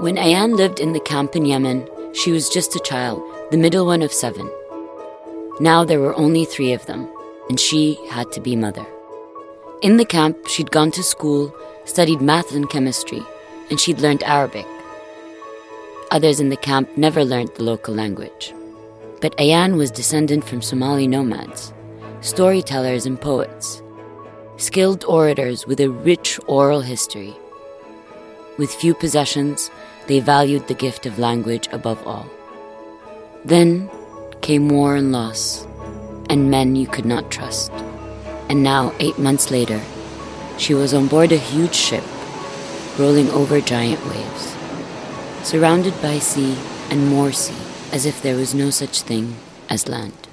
When Ayan lived in the camp in Yemen, she was just a child, the middle one of seven. Now there were only three of them, and she had to be mother. In the camp, she'd gone to school, studied math and chemistry, and she'd learned Arabic. Others in the camp never learned the local language. But Ayan was descendant from Somali nomads, storytellers and poets, skilled orators with a rich oral history. With few possessions, they valued the gift of language above all. Then came war and loss, and men you could not trust. And now, eight months later, she was on board a huge ship, rolling over giant waves, surrounded by sea and more sea, as if there was no such thing as land.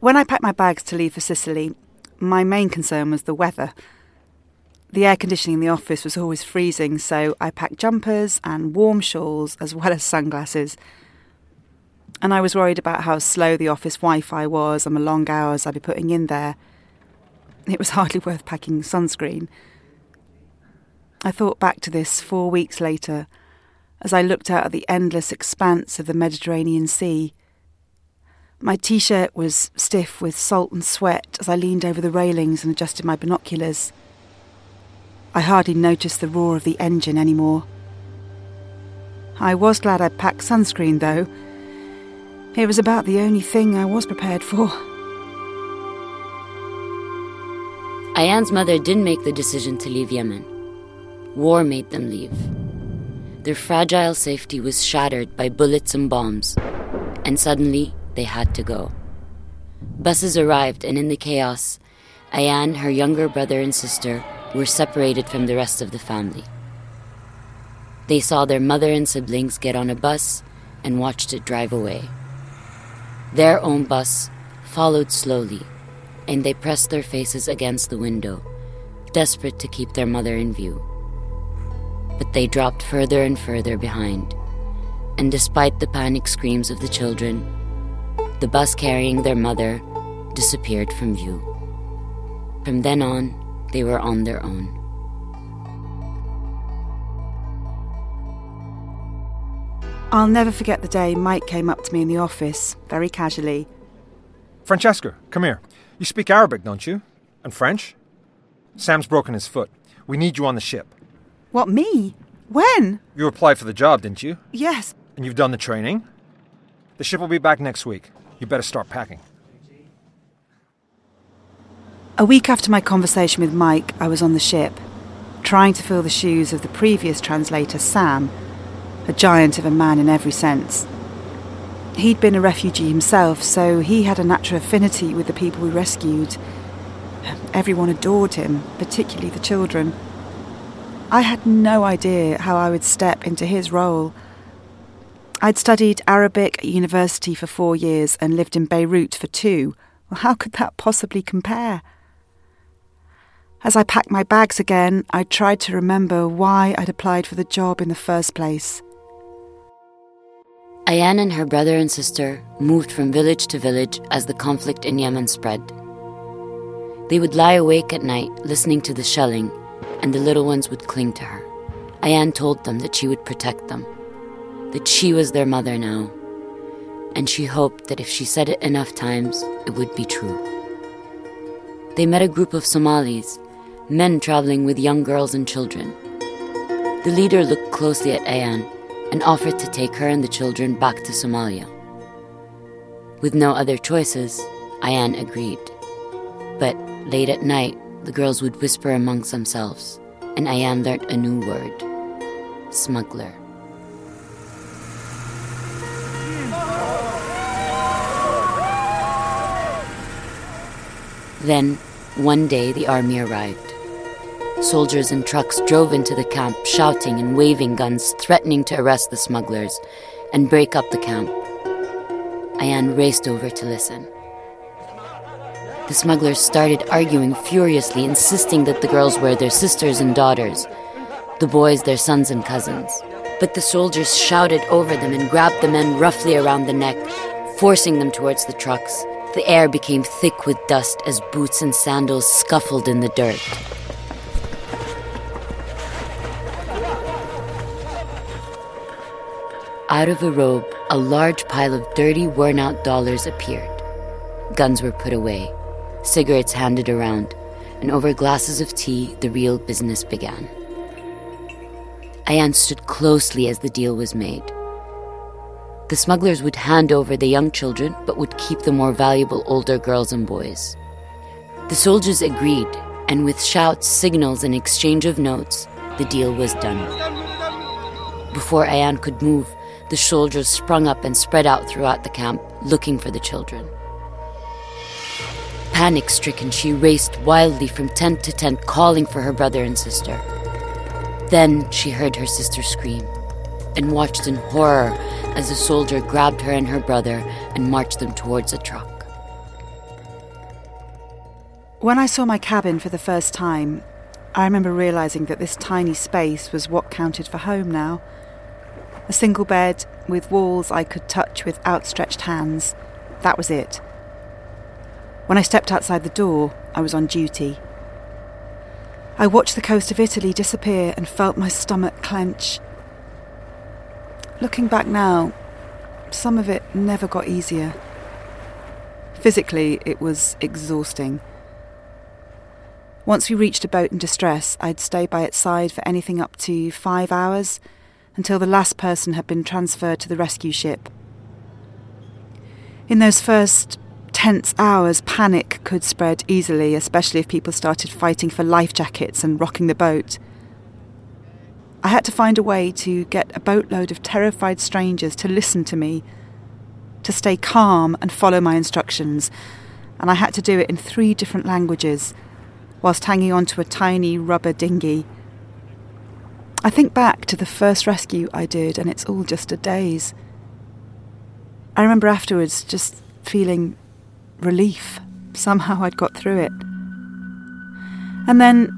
When I packed my bags to leave for Sicily, my main concern was the weather. The air conditioning in the office was always freezing, so I packed jumpers and warm shawls as well as sunglasses. And I was worried about how slow the office Wi Fi was and the long hours I'd be putting in there. It was hardly worth packing sunscreen. I thought back to this four weeks later as I looked out at the endless expanse of the Mediterranean Sea. My t shirt was stiff with salt and sweat as I leaned over the railings and adjusted my binoculars. I hardly noticed the roar of the engine anymore. I was glad I'd packed sunscreen, though. It was about the only thing I was prepared for. Ayan's mother didn't make the decision to leave Yemen. War made them leave. Their fragile safety was shattered by bullets and bombs, and suddenly they had to go. Buses arrived, and in the chaos, Ayan, her younger brother and sister, were separated from the rest of the family. They saw their mother and siblings get on a bus and watched it drive away. Their own bus followed slowly, and they pressed their faces against the window, desperate to keep their mother in view. But they dropped further and further behind, and despite the panic screams of the children, the bus carrying their mother disappeared from view. From then on, they were on their own. I'll never forget the day Mike came up to me in the office, very casually. Francesca, come here. You speak Arabic, don't you? And French? Sam's broken his foot. We need you on the ship. What, me? When? You applied for the job, didn't you? Yes. And you've done the training? The ship will be back next week. You better start packing. A week after my conversation with Mike, I was on the ship, trying to fill the shoes of the previous translator, Sam, a giant of a man in every sense. He'd been a refugee himself, so he had a natural affinity with the people we rescued. Everyone adored him, particularly the children. I had no idea how I would step into his role. I'd studied Arabic at university for four years and lived in Beirut for two. Well, how could that possibly compare? As I packed my bags again, I tried to remember why I'd applied for the job in the first place. Ayan and her brother and sister moved from village to village as the conflict in Yemen spread. They would lie awake at night listening to the shelling, and the little ones would cling to her. Ayan told them that she would protect them, that she was their mother now, and she hoped that if she said it enough times, it would be true. They met a group of Somalis men traveling with young girls and children. The leader looked closely at Ayan and offered to take her and the children back to Somalia. With no other choices, Ayan agreed. But late at night, the girls would whisper amongst themselves, and Ayan learnt a new word smuggler. Then, one day, the army arrived. Soldiers and trucks drove into the camp, shouting and waving guns, threatening to arrest the smugglers and break up the camp. Ayan raced over to listen. The smugglers started arguing furiously, insisting that the girls were their sisters and daughters, the boys their sons and cousins. But the soldiers shouted over them and grabbed the men roughly around the neck, forcing them towards the trucks. The air became thick with dust as boots and sandals scuffled in the dirt. Out of a robe, a large pile of dirty, worn out dollars appeared. Guns were put away, cigarettes handed around, and over glasses of tea, the real business began. Ayan stood closely as the deal was made. The smugglers would hand over the young children, but would keep the more valuable older girls and boys. The soldiers agreed, and with shouts, signals, and exchange of notes, the deal was done. Before Ayan could move, the soldiers sprung up and spread out throughout the camp, looking for the children. Panic stricken, she raced wildly from tent to tent, calling for her brother and sister. Then she heard her sister scream and watched in horror as a soldier grabbed her and her brother and marched them towards a truck. When I saw my cabin for the first time, I remember realizing that this tiny space was what counted for home now. A single bed with walls I could touch with outstretched hands. That was it. When I stepped outside the door, I was on duty. I watched the coast of Italy disappear and felt my stomach clench. Looking back now, some of it never got easier. Physically, it was exhausting. Once we reached a boat in distress, I'd stay by its side for anything up to five hours until the last person had been transferred to the rescue ship. In those first tense hours, panic could spread easily, especially if people started fighting for life jackets and rocking the boat. I had to find a way to get a boatload of terrified strangers to listen to me, to stay calm and follow my instructions, and I had to do it in three different languages whilst hanging onto a tiny rubber dinghy. I think back to the first rescue I did, and it's all just a daze. I remember afterwards just feeling relief. Somehow I'd got through it. And then,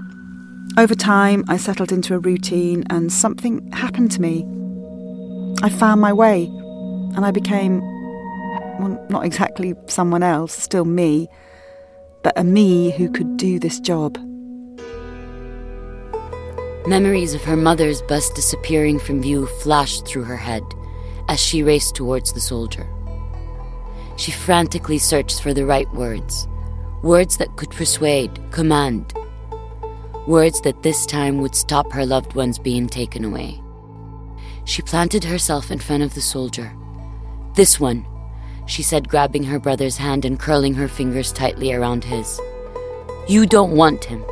over time, I settled into a routine, and something happened to me. I found my way, and I became, well, not exactly someone else, still me but a me who could do this job. Memories of her mother's bus disappearing from view flashed through her head as she raced towards the soldier. She frantically searched for the right words, words that could persuade, command, words that this time would stop her loved ones being taken away. She planted herself in front of the soldier. This one, she said, grabbing her brother's hand and curling her fingers tightly around his. You don't want him.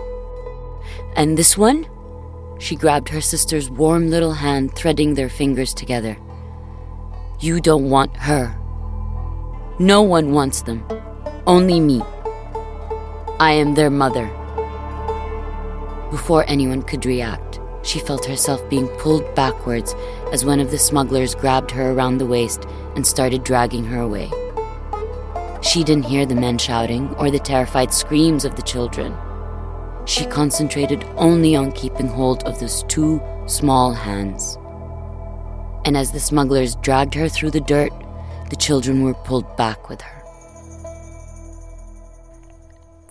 And this one? She grabbed her sister's warm little hand, threading their fingers together. You don't want her. No one wants them. Only me. I am their mother. Before anyone could react, she felt herself being pulled backwards as one of the smugglers grabbed her around the waist and started dragging her away. She didn't hear the men shouting or the terrified screams of the children. She concentrated only on keeping hold of those two small hands. And as the smugglers dragged her through the dirt, the children were pulled back with her.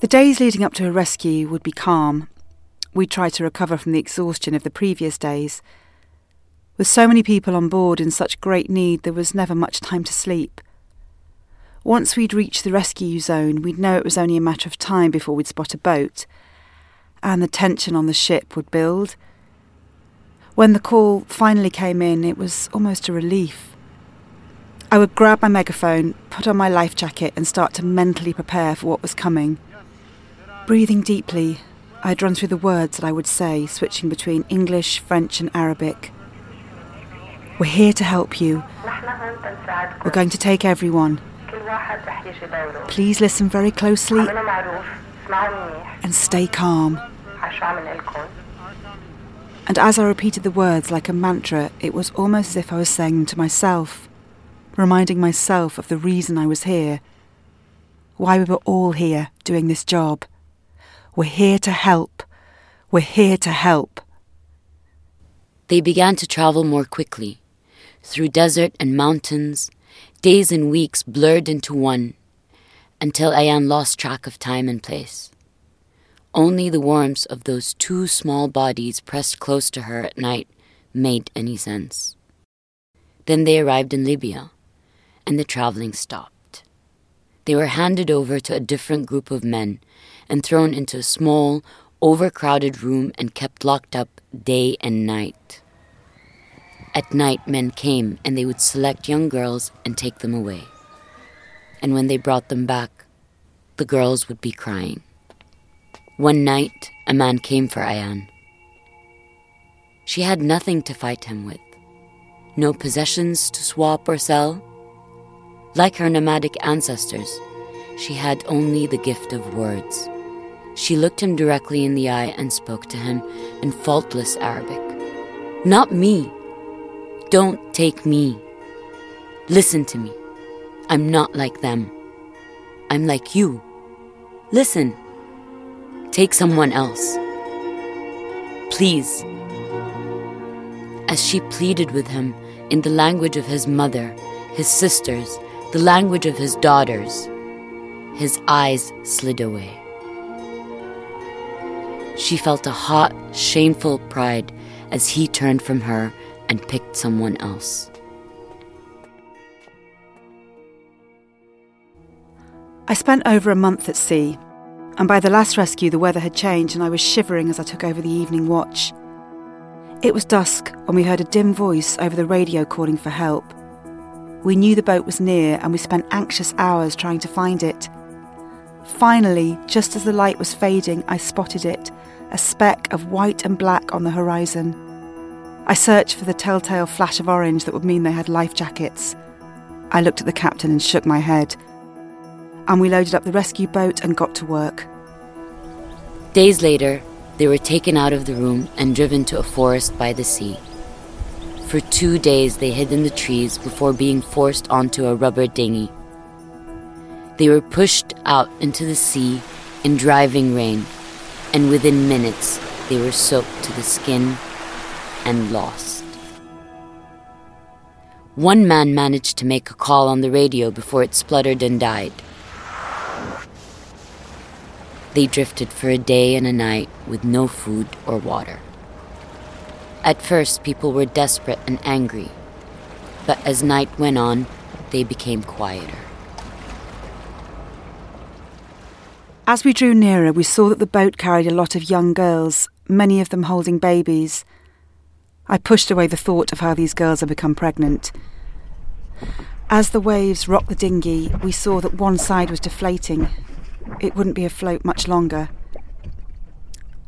The days leading up to her rescue would be calm. We'd try to recover from the exhaustion of the previous days with so many people on board in such great need, there was never much time to sleep. Once we'd reached the rescue zone, we'd know it was only a matter of time before we'd spot a boat, and the tension on the ship would build. When the call finally came in, it was almost a relief. I would grab my megaphone, put on my life jacket, and start to mentally prepare for what was coming. Breathing deeply, I'd run through the words that I would say, switching between English, French, and Arabic. We're here to help you. We're going to take everyone. Please listen very closely and stay calm. And as I repeated the words like a mantra, it was almost as if I was saying them to myself, reminding myself of the reason I was here, why we were all here doing this job. We're here to help. We're here to help. They began to travel more quickly through desert and mountains, days and weeks blurred into one, until Ayan lost track of time and place. Only the warmth of those two small bodies pressed close to her at night made any sense. Then they arrived in Libya, and the traveling stopped. They were handed over to a different group of men and thrown into a small, overcrowded room and kept locked up day and night. At night, men came and they would select young girls and take them away. And when they brought them back, the girls would be crying. One night, a man came for Ayan. She had nothing to fight him with, no possessions to swap or sell. Like her nomadic ancestors, she had only the gift of words. She looked him directly in the eye and spoke to him in faultless Arabic. Not me. Don't take me. Listen to me. I'm not like them. I'm like you. Listen. Take someone else. Please. As she pleaded with him in the language of his mother, his sisters, the language of his daughters, his eyes slid away. She felt a hot, shameful pride as he turned from her and picked someone else. I spent over a month at sea, and by the last rescue, the weather had changed and I was shivering as I took over the evening watch. It was dusk when we heard a dim voice over the radio calling for help. We knew the boat was near and we spent anxious hours trying to find it. Finally, just as the light was fading, I spotted it a speck of white and black on the horizon. I searched for the telltale flash of orange that would mean they had life jackets. I looked at the captain and shook my head. And we loaded up the rescue boat and got to work. Days later, they were taken out of the room and driven to a forest by the sea. For two days, they hid in the trees before being forced onto a rubber dinghy. They were pushed out into the sea in driving rain and within minutes they were soaked to the skin and lost. One man managed to make a call on the radio before it spluttered and died. They drifted for a day and a night with no food or water. At first, people were desperate and angry, but as night went on, they became quieter. As we drew nearer, we saw that the boat carried a lot of young girls, many of them holding babies. I pushed away the thought of how these girls had become pregnant. As the waves rocked the dinghy, we saw that one side was deflating. It wouldn't be afloat much longer.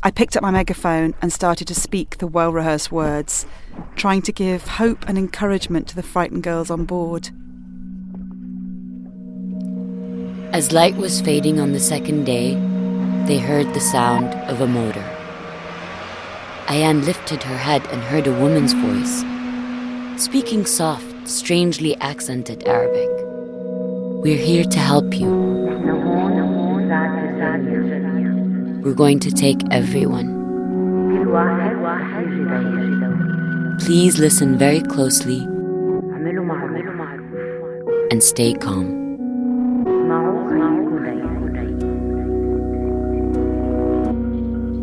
I picked up my megaphone and started to speak the well rehearsed words, trying to give hope and encouragement to the frightened girls on board. As light was fading on the second day, they heard the sound of a motor. Ayan lifted her head and heard a woman's voice, speaking soft, strangely accented Arabic. We're here to help you. We're going to take everyone. Please listen very closely and stay calm.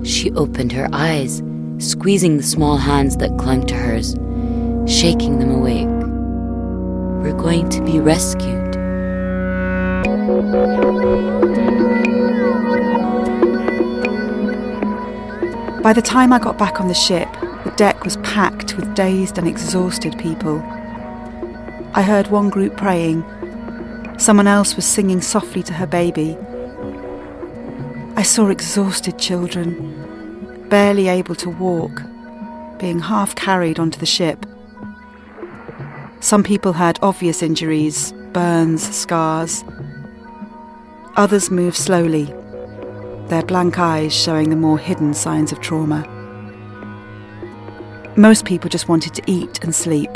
She opened her eyes, squeezing the small hands that clung to hers, shaking them awake. We're going to be rescued. By the time I got back on the ship, the deck was packed with dazed and exhausted people. I heard one group praying. Someone else was singing softly to her baby. I saw exhausted children, barely able to walk, being half carried onto the ship. Some people had obvious injuries, burns, scars. Others moved slowly, their blank eyes showing the more hidden signs of trauma. Most people just wanted to eat and sleep.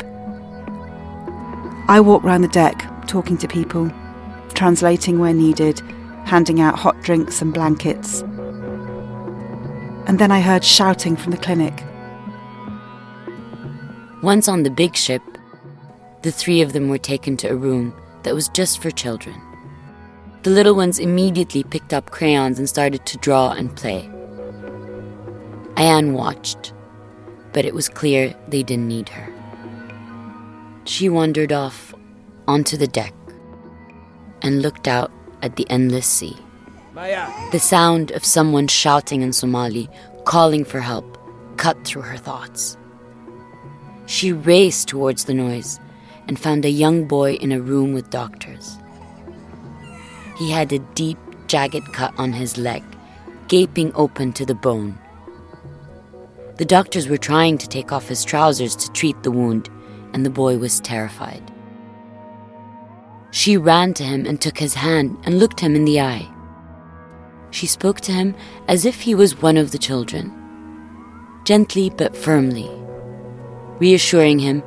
I walked round the deck, talking to people, translating where needed, handing out hot drinks and blankets. And then I heard shouting from the clinic. Once on the big ship, the three of them were taken to a room that was just for children. The little ones immediately picked up crayons and started to draw and play. Ayan watched, but it was clear they didn't need her. She wandered off onto the deck and looked out at the endless sea. The sound of someone shouting in Somali, calling for help, cut through her thoughts. She raced towards the noise and found a young boy in a room with doctors. He had a deep, jagged cut on his leg, gaping open to the bone. The doctors were trying to take off his trousers to treat the wound, and the boy was terrified. She ran to him and took his hand and looked him in the eye. She spoke to him as if he was one of the children, gently but firmly, reassuring him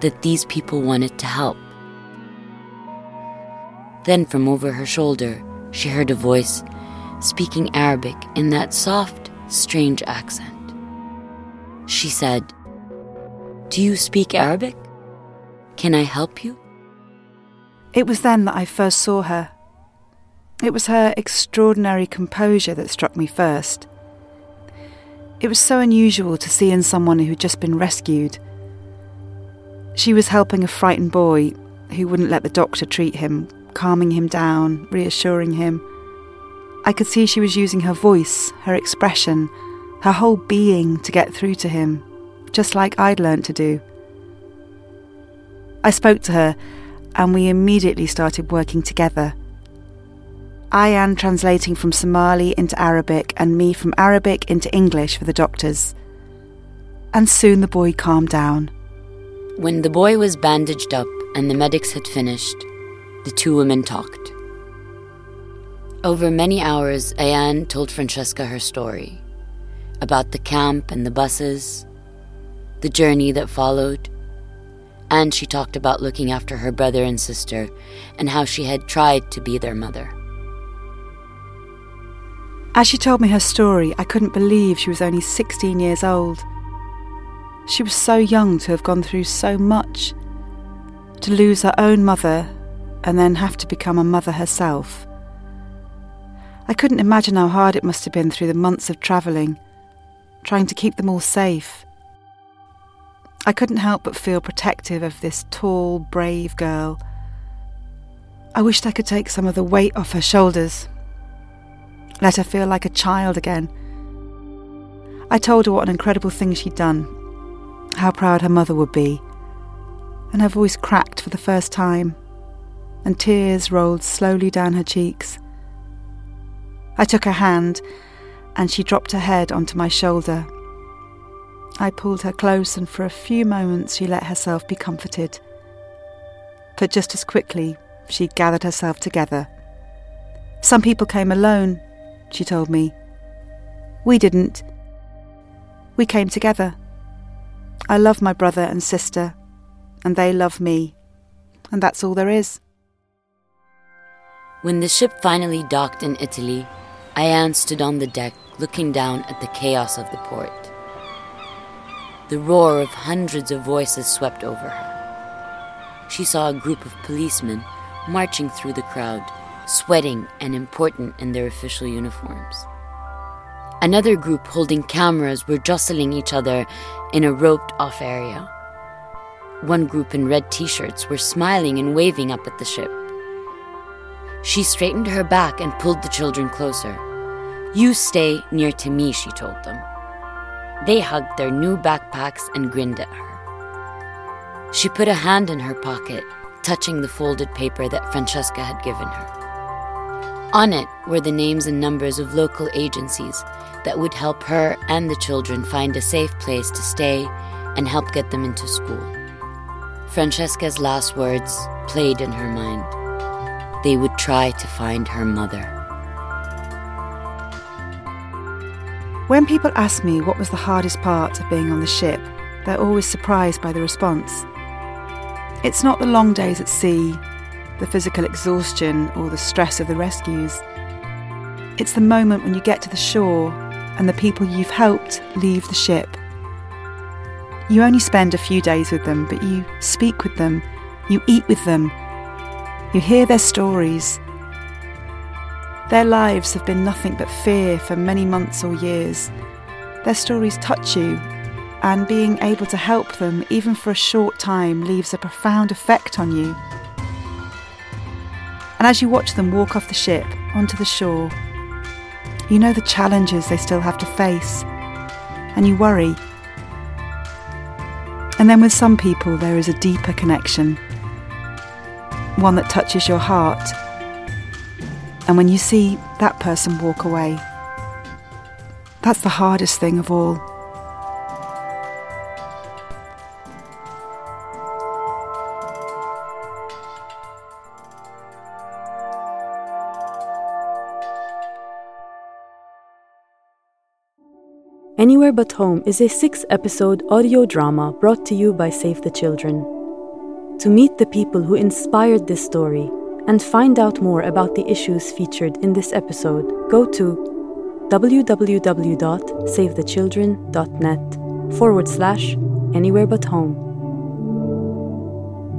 that these people wanted to help. Then, from over her shoulder, she heard a voice speaking Arabic in that soft, strange accent. She said, Do you speak Arabic? Can I help you? It was then that I first saw her. It was her extraordinary composure that struck me first. It was so unusual to see in someone who had just been rescued. She was helping a frightened boy who wouldn't let the doctor treat him, calming him down, reassuring him. I could see she was using her voice, her expression, her whole being to get through to him, just like I'd learnt to do. I spoke to her and we immediately started working together. Ayan translating from Somali into Arabic and me from Arabic into English for the doctors. And soon the boy calmed down. When the boy was bandaged up and the medics had finished, the two women talked. Over many hours, Ayan told Francesca her story about the camp and the buses, the journey that followed, and she talked about looking after her brother and sister and how she had tried to be their mother. As she told me her story, I couldn't believe she was only 16 years old. She was so young to have gone through so much. To lose her own mother and then have to become a mother herself. I couldn't imagine how hard it must have been through the months of travelling, trying to keep them all safe. I couldn't help but feel protective of this tall, brave girl. I wished I could take some of the weight off her shoulders, let her feel like a child again. I told her what an incredible thing she'd done, how proud her mother would be, and her voice cracked for the first time, and tears rolled slowly down her cheeks. I took her hand, and she dropped her head onto my shoulder. I pulled her close, and for a few moments she let herself be comforted. But just as quickly, she gathered herself together. Some people came alone, she told me. We didn't. We came together. I love my brother and sister, and they love me, and that's all there is. When the ship finally docked in Italy, Ayan stood on the deck looking down at the chaos of the port. The roar of hundreds of voices swept over her. She saw a group of policemen marching through the crowd, sweating and important in their official uniforms. Another group holding cameras were jostling each other in a roped off area. One group in red t shirts were smiling and waving up at the ship. She straightened her back and pulled the children closer. You stay near to me, she told them. They hugged their new backpacks and grinned at her. She put a hand in her pocket, touching the folded paper that Francesca had given her. On it were the names and numbers of local agencies that would help her and the children find a safe place to stay and help get them into school. Francesca's last words played in her mind. They would try to find her mother. When people ask me what was the hardest part of being on the ship, they're always surprised by the response. It's not the long days at sea, the physical exhaustion, or the stress of the rescues. It's the moment when you get to the shore and the people you've helped leave the ship. You only spend a few days with them, but you speak with them, you eat with them, you hear their stories, their lives have been nothing but fear for many months or years. Their stories touch you, and being able to help them, even for a short time, leaves a profound effect on you. And as you watch them walk off the ship onto the shore, you know the challenges they still have to face, and you worry. And then with some people, there is a deeper connection, one that touches your heart. And when you see that person walk away, that's the hardest thing of all. Anywhere But Home is a six episode audio drama brought to you by Save the Children. To meet the people who inspired this story and find out more about the issues featured in this episode, go to www.savethechildren.net forward slash anywhere but home.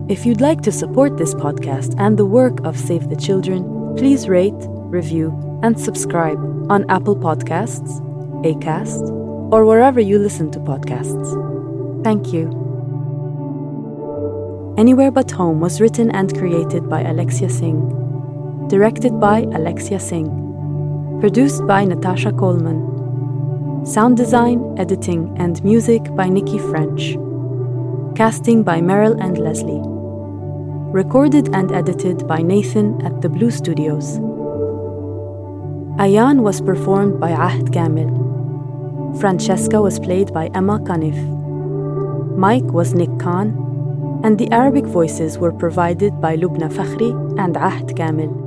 If you'd like to support this podcast and the work of Save the Children, please rate, review, and subscribe on Apple Podcasts, Acast, or wherever you listen to podcasts. Thank you. Anywhere But Home was written and created by Alexia Singh. Directed by Alexia Singh. Produced by Natasha Coleman. Sound design, editing, and music by Nikki French. Casting by Merrill and Leslie. Recorded and edited by Nathan at the Blue Studios. Ayan was performed by Ahd Kamel. Francesca was played by Emma Kanif. Mike was Nick Khan, and the Arabic voices were provided by Lubna Fakhri and Ahd Kamel.